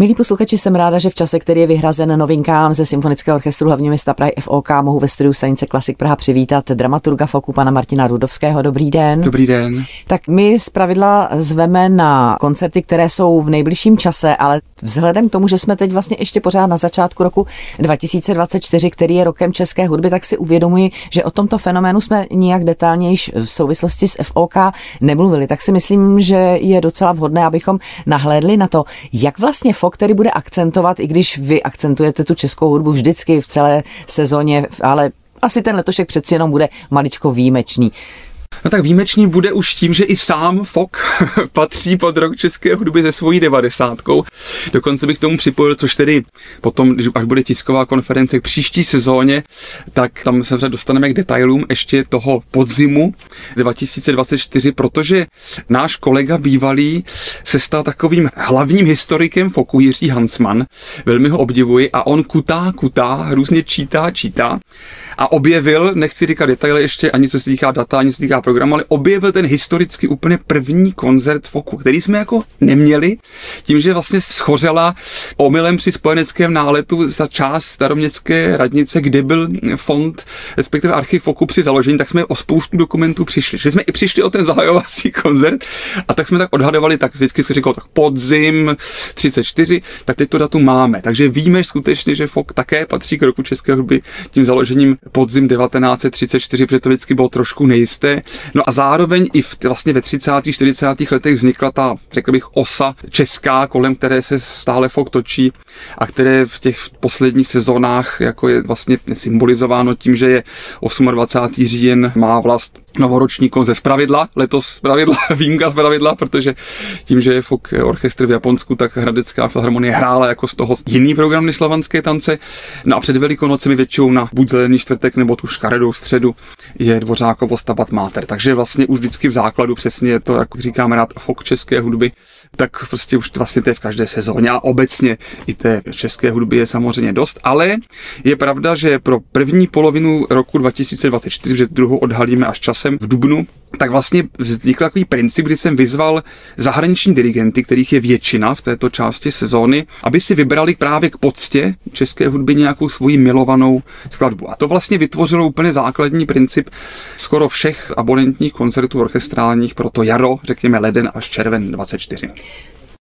Milí posluchači, jsem ráda, že v čase, který je vyhrazen novinkám ze Symfonického orchestru hlavně města Prahy FOK, mohu ve studiu stanice Klasik Praha přivítat dramaturga Foku pana Martina Rudovského. Dobrý den. Dobrý den. Tak my z pravidla zveme na koncerty, které jsou v nejbližším čase, ale vzhledem k tomu, že jsme teď vlastně ještě pořád na začátku roku 2024, který je rokem české hudby, tak si uvědomuji, že o tomto fenoménu jsme nijak detailnější v souvislosti s FOK nemluvili. Tak si myslím, že je docela vhodné, abychom nahlédli na to, jak vlastně FOK který bude akcentovat, i když vy akcentujete tu českou hudbu vždycky v celé sezóně, ale asi ten letošek přeci jenom bude maličko výjimečný. No tak výjimečný bude už tím, že i sám Fok patří pod rok české hudby se svojí devadesátkou. Dokonce bych tomu připojil, což tedy potom, když až bude tisková konference k příští sezóně, tak tam se dostaneme k detailům ještě toho podzimu 2024, protože náš kolega bývalý se stal takovým hlavním historikem Foku Jiří Hansman. Velmi ho obdivuji a on kutá, kutá, různě čítá, čítá a objevil, nechci říkat detaily ještě ani co se týká data, ani co se týká programu, ale objevil ten historicky úplně první koncert Foku, který jsme jako neměli, tím, že vlastně schořela omylem při spojeneckém náletu za část staroměstské radnice, kde byl fond, respektive archiv Foku při založení, tak jsme o spoustu dokumentů přišli. Že jsme i přišli o ten zahajovací koncert a tak jsme tak odhadovali, tak vždycky se říkalo tak podzim 34, tak teď to datum máme. Takže víme skutečně, že Fok také patří k roku české hudby tím založením podzim 1934, protože to vždycky bylo trošku nejisté. No a zároveň i v, vlastně ve 30. 40. letech vznikla ta, řekl bych, osa česká, kolem které se stále fok točí a které v těch posledních sezónách jako je vlastně symbolizováno tím, že je 28. říjen má vlast novoroční ze zpravidla, letos zpravidla, výjimka zpravidla, protože tím, že je folk orchestr v Japonsku, tak Hradecká filharmonie hrála jako z toho jiný program než slovanské tance. No a před Velikonocemi většinou na buď zelený čtvrtek nebo tu škaredou středu je Dvořákovo stabat máter. Takže vlastně už vždycky v základu přesně je to, jak říkáme rád, folk české hudby, tak prostě už vlastně to je v každé sezóně a obecně i té české hudby je samozřejmě dost, ale je pravda, že pro první polovinu roku 2024, že druhou odhalíme až časem v Dubnu, tak vlastně vznikl takový princip, kdy jsem vyzval zahraniční dirigenty, kterých je většina v této části sezóny, aby si vybrali právě k poctě české hudby nějakou svoji milovanou skladbu. A to vlastně vytvořilo úplně základní princip skoro všech abonentních koncertů orchestrálních pro to jaro, řekněme leden až červen 24.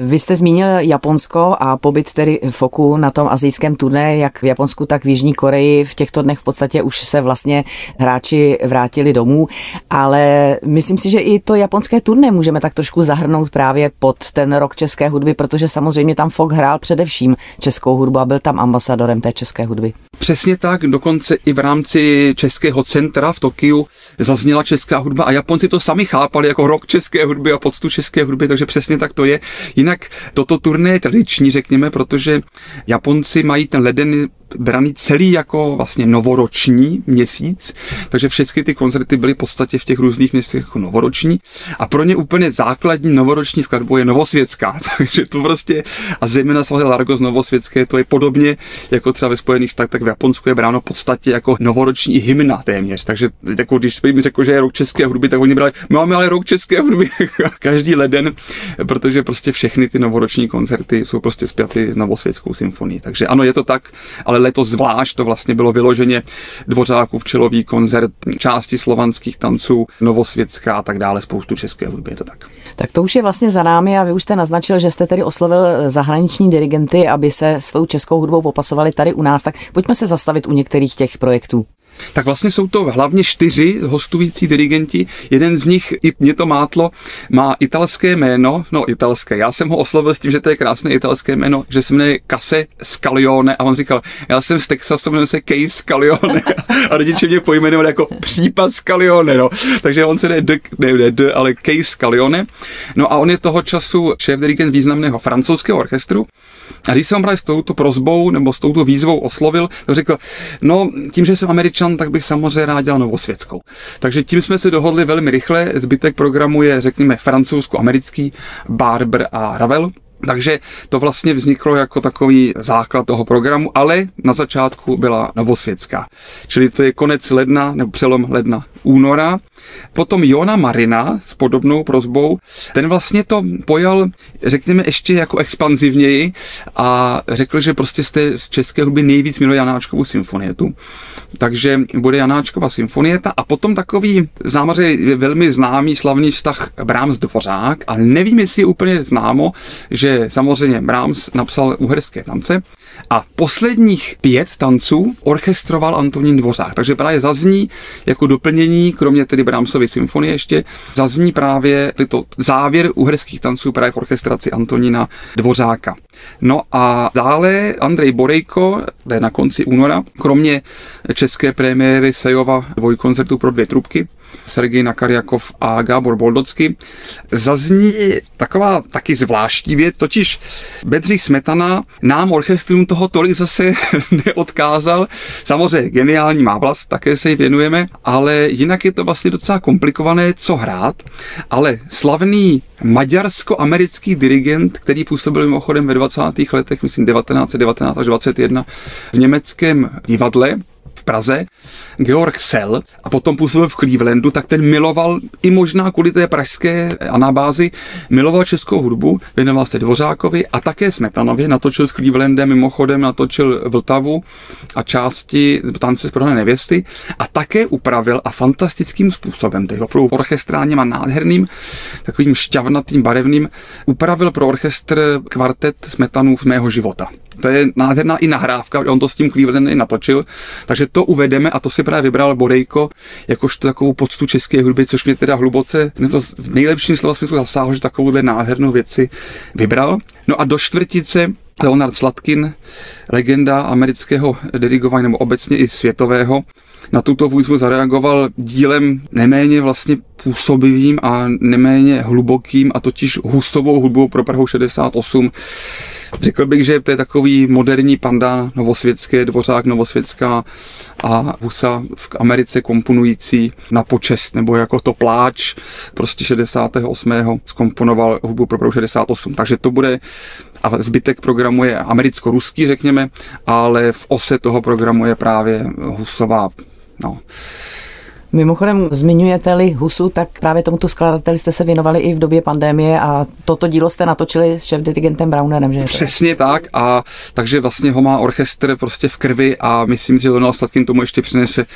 Vy jste zmínil Japonsko a pobyt tedy Foku na tom azijském turné, jak v Japonsku, tak v Jižní Koreji. V těchto dnech v podstatě už se vlastně hráči vrátili domů, ale myslím si, že i to japonské turné můžeme tak trošku zahrnout právě pod ten rok české hudby, protože samozřejmě tam Fok hrál především českou hudbu a byl tam ambasadorem té české hudby. Přesně tak, dokonce i v rámci Českého centra v Tokiu zazněla česká hudba a Japonci to sami chápali jako rok české hudby a poctu české hudby, takže přesně tak to je. Jinak toto turné je tradiční, řekněme, protože Japonci mají ten leden braný celý jako vlastně novoroční měsíc, takže všechny ty koncerty byly v podstatě v těch různých městech jako novoroční. A pro ně úplně základní novoroční skladbou je novosvětská, takže to prostě a zejména samozřejmě Largos novosvětské, to je podobně jako třeba ve Spojených státech, tak v Japonsku je bráno v podstatě jako novoroční hymna téměř, takže jako když mi řekl, že je rok české hudby, tak oni brali, my máme ale rok české hudby. Každý leden, protože prostě všechny ty novoroční koncerty jsou prostě spjaty s novosvětskou symfonií. Takže ano, je to tak, ale letos zvlášť to vlastně bylo vyloženě Dvořákův včelový koncert, části slovanských tanců, novosvětská a tak dále, spoustu české hudby, je to tak. Tak to už je vlastně za námi a vy už jste naznačil, že jste tedy oslovil zahraniční dirigenty, aby se s tou českou hudbou popasovali tady u nás, tak pojďme se zastavit u některých těch projektů tak vlastně jsou to hlavně čtyři hostující dirigenti. Jeden z nich, i mě to mátlo, má italské jméno, no italské, já jsem ho oslovil s tím, že to je krásné italské jméno, že se jmenuje Case Scalione a on říkal, já jsem z Texasu, jmenuji se Case Scalione a rodiče mě pojmenovali jako případ Scalione, no. Takže on se jde D, ne, ne D, ale Case Scalione. No a on je toho času šéf dirigent významného francouzského orchestru. A když jsem právě s touto prozbou nebo s touto výzvou oslovil, to řekl, no tím, že jsem Američan, tak bych samozřejmě rád dělal novosvětskou. Takže tím jsme se dohodli velmi rychle. Zbytek programu je, řekněme, francouzsko-americký, Barber a Ravel. Takže to vlastně vzniklo jako takový základ toho programu, ale na začátku byla novosvětská. Čili to je konec ledna nebo přelom ledna února. Potom Jona Marina s podobnou prozbou, ten vlastně to pojal, řekněme, ještě jako expanzivněji a řekl, že prostě té z české hudby nejvíc miluje Janáčkovou symfonietu. Takže bude Janáčkova symfonieta a potom takový zámoře velmi známý slavný vztah Brahms Dvořák, ale nevím, jestli je úplně známo, že samozřejmě Brahms napsal uherské tance, a posledních pět tanců orchestroval Antonín Dvořák. Takže právě zazní jako doplnění, kromě tedy Brahmsovy symfonie ještě, zazní právě tyto závěr uherských tanců právě v orchestraci Antonína Dvořáka. No a dále Andrej Borejko, to je na konci února, kromě české premiéry Sejova dvojkoncertu pro dvě trubky, Sergej Nakarjakov a Gábor Boldocky, zazní taková taky zvláštní věc, totiž Bedřich Smetana nám orchestrům toho tolik zase neodkázal. Samozřejmě geniální má vlast, také se jí věnujeme, ale jinak je to vlastně docela komplikované, co hrát, ale slavný maďarsko-americký dirigent, který působil mimochodem ve 20. letech, myslím 1919 až 21 v německém divadle, Praze, Georg Sell a potom působil v Clevelandu, tak ten miloval i možná kvůli té pražské anabázi, miloval českou hudbu, věnoval se Dvořákovi a také Smetanovi, natočil s Clevelandem, mimochodem natočil Vltavu a části tance z nevěsty a také upravil a fantastickým způsobem, tedy opravdu orchestrálním a nádherným, takovým šťavnatým, barevným, upravil pro orchestr kvartet Smetanů z mého života. To je nádherná i nahrávka, on to s tím Clevelandem i natočil, takže to uvedeme a to si právě vybral Borejko jakožto takovou poctu české hudby, což mě teda hluboce, mě to v nejlepším slova smyslu zasáhlo, že takovouhle nádhernou věci vybral. No a do čtvrtice Leonard Slatkin, legenda amerického dirigování nebo obecně i světového, na tuto výzvu zareagoval dílem neméně vlastně působivým a neméně hlubokým a totiž hustovou hudbou pro Prahu 68 Řekl bych, že to je takový moderní panda novosvětské, dvořák novosvětská a Husa v Americe komponující na počest, nebo jako to pláč, prostě 68. skomponoval hudbu pro 68. Takže to bude a zbytek programu je americko-ruský, řekněme, ale v ose toho programu je právě Husová no, Mimochodem, zmiňujete-li Husu, tak právě tomuto skladateli jste se věnovali i v době pandémie a toto dílo jste natočili s šéf-dirigentem Brownerem, že? Přesně tak a takže vlastně ho má orchestr prostě v krvi a myslím, že Leonel Slatkin tomu ještě přinese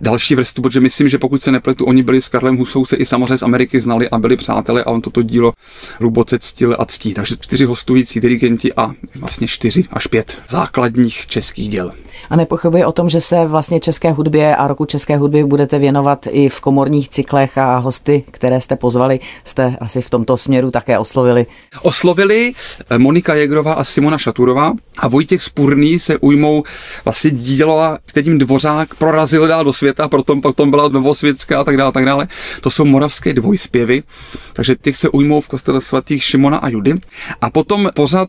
další vrstvu, protože myslím, že pokud se nepletu, oni byli s Karlem Husou se i samozřejmě z Ameriky znali a byli přátelé a on toto dílo hluboce ctil a ctí. Takže čtyři hostující dirigenti a vlastně čtyři až pět základních českých děl. A nepochybuje o tom, že se vlastně české hudbě a roku české hudby budete věnovat věnovat i v komorních cyklech a hosty, které jste pozvali, jste asi v tomto směru také oslovili. Oslovili eh, Monika Jegrová a Simona Šaturová a Vojtěch Spurný se ujmou vlastně díla, kterým Dvořák prorazil dál do světa, potom, potom byla Novosvětská a tak dále, tak dále. To jsou moravské dvojspěvy, takže těch se ujmou v kostele svatých Šimona a Judy. A potom pozad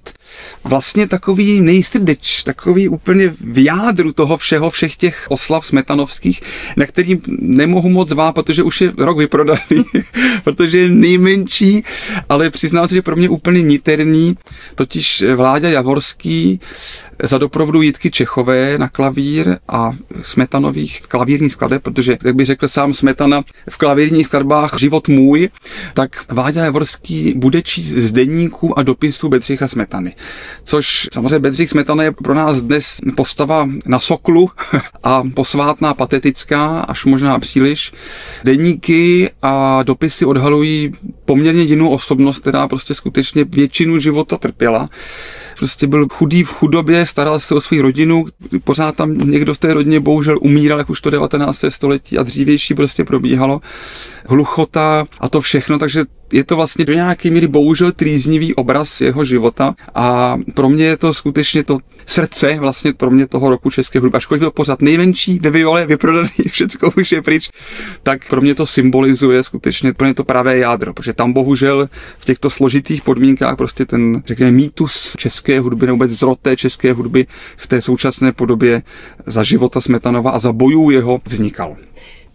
vlastně takový nejstrdeč, takový úplně v jádru toho všeho, všech těch oslav smetanovských, na kterým nemohu moc zvát, protože už je rok vyprodaný, protože je nejmenší, ale přiznám se, že pro mě úplně niterný, totiž Vláďa Javorský za doprovodu Jitky Čechové na klavír a smetanových klavírních skladeb, protože, jak by řekl sám Smetana, v klavírních skladbách Život můj, tak Váďa Javorský bude číst z denníků a dopisů Bedřicha Smetany. Což samozřejmě Bedřich Smetana je pro nás dnes postava na soklu a posvátná, patetická, až možná příliš. Deníky a dopisy odhalují poměrně jinou osobnost, která prostě skutečně většinu života trpěla prostě byl chudý v chudobě, staral se o svou rodinu, pořád tam někdo v té rodině bohužel umíral, jak už to 19. století a dřívější prostě probíhalo. Hluchota a to všechno, takže je to vlastně do nějaké míry bohužel trýznivý obraz jeho života a pro mě je to skutečně to srdce vlastně pro mě toho roku české hudby. Ačkoliv to pořád nejmenší ve viole, vyprodaný, všechno už je pryč, tak pro mě to symbolizuje skutečně plně to pravé jádro, protože tam bohužel v těchto složitých podmínkách prostě ten, řekněme, mýtus české hudby nebo vůbec zrod té české hudby v té současné podobě za života Smetanova a za bojů jeho vznikal.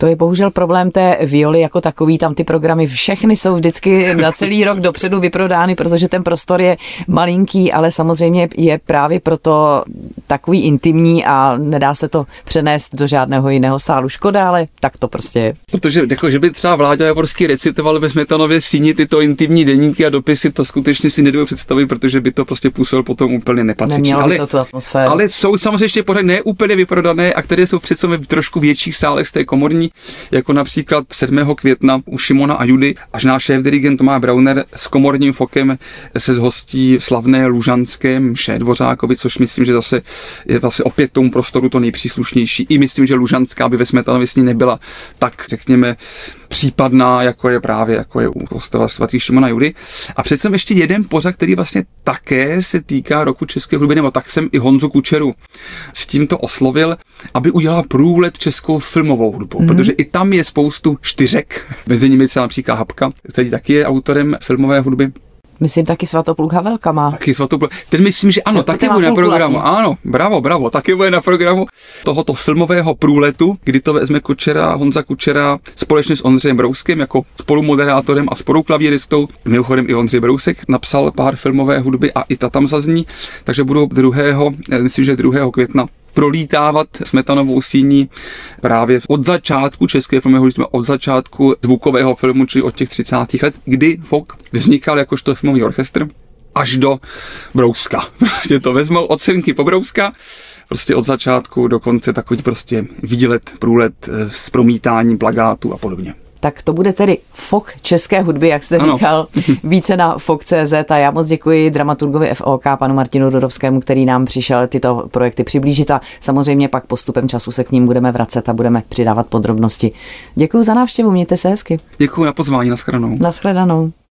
To je bohužel problém té violy jako takový, tam ty programy všechny jsou vždycky na celý rok dopředu vyprodány, protože ten prostor je malinký, ale samozřejmě je právě proto takový intimní a nedá se to přenést do žádného jiného sálu. Škoda, ale tak to prostě je. Protože jako, že by třeba Vláďa Javorský recitoval ve Smetanově síni tyto intimní deníky a dopisy, to skutečně si nedovedu představit, protože by to prostě působilo potom úplně nepatřičně. Ale, to tu atmosféru. ale jsou samozřejmě ještě pořád neúplně vyprodané a které jsou přece v trošku větších sálech z té komorní, jako například 7. května u Šimona a Judy, až náš šéf dirigent Tomáš Brauner s komorním fokem se zhostí slavné lužanské mše Dvořákovi, což myslím, že zase je vlastně opět tomu prostoru to nejpříslušnější. I myslím, že Lužanská by ve Smetanově nebyla tak, řekněme, případná, jako je právě jako je u kostela svatý Šimona Judy. A přece ještě jeden pořad, který vlastně také se týká roku české hudby, nebo tak jsem i Honzu Kučeru s tímto oslovil, aby udělal průlet českou filmovou hudbu, mm-hmm. protože i tam je spoustu čtyřek, mezi nimi třeba například Hapka, který taky je autorem filmové hudby. Myslím taky Svatopluk Havelka má. Taky Svatopluk. Ten myslím, že ano, taky bude na programu. Letý. Ano, bravo, bravo, taky bude na programu tohoto filmového průletu, kdy to vezme Kučera, Honza Kučera společně s Ondřejem Brouskem jako spolumoderátorem a spoluklavíristou. Mimochodem i Ondřej Brousek napsal pár filmové hudby a i ta tam zazní, takže budou 2. myslím, že 2. května prolítávat smetanovou síní právě od začátku české jsme od začátku zvukového filmu, čili od těch 30. let, kdy Fok vznikal jakožto filmový orchestr až do Brouska. Prostě to vezmou od Srnky po Brouska, prostě od začátku do konce takový prostě výlet, průlet eh, s promítáním plagátů a podobně tak to bude tedy fok české hudby, jak jste ano. říkal, více na fok.cz a já moc děkuji dramaturgovi FOK, panu Martinu Dodovskému, který nám přišel tyto projekty přiblížit a samozřejmě pak postupem času se k ním budeme vracet a budeme přidávat podrobnosti. Děkuji za návštěvu, mějte se hezky. Děkuji na pozvání, nashledanou. Nashledanou.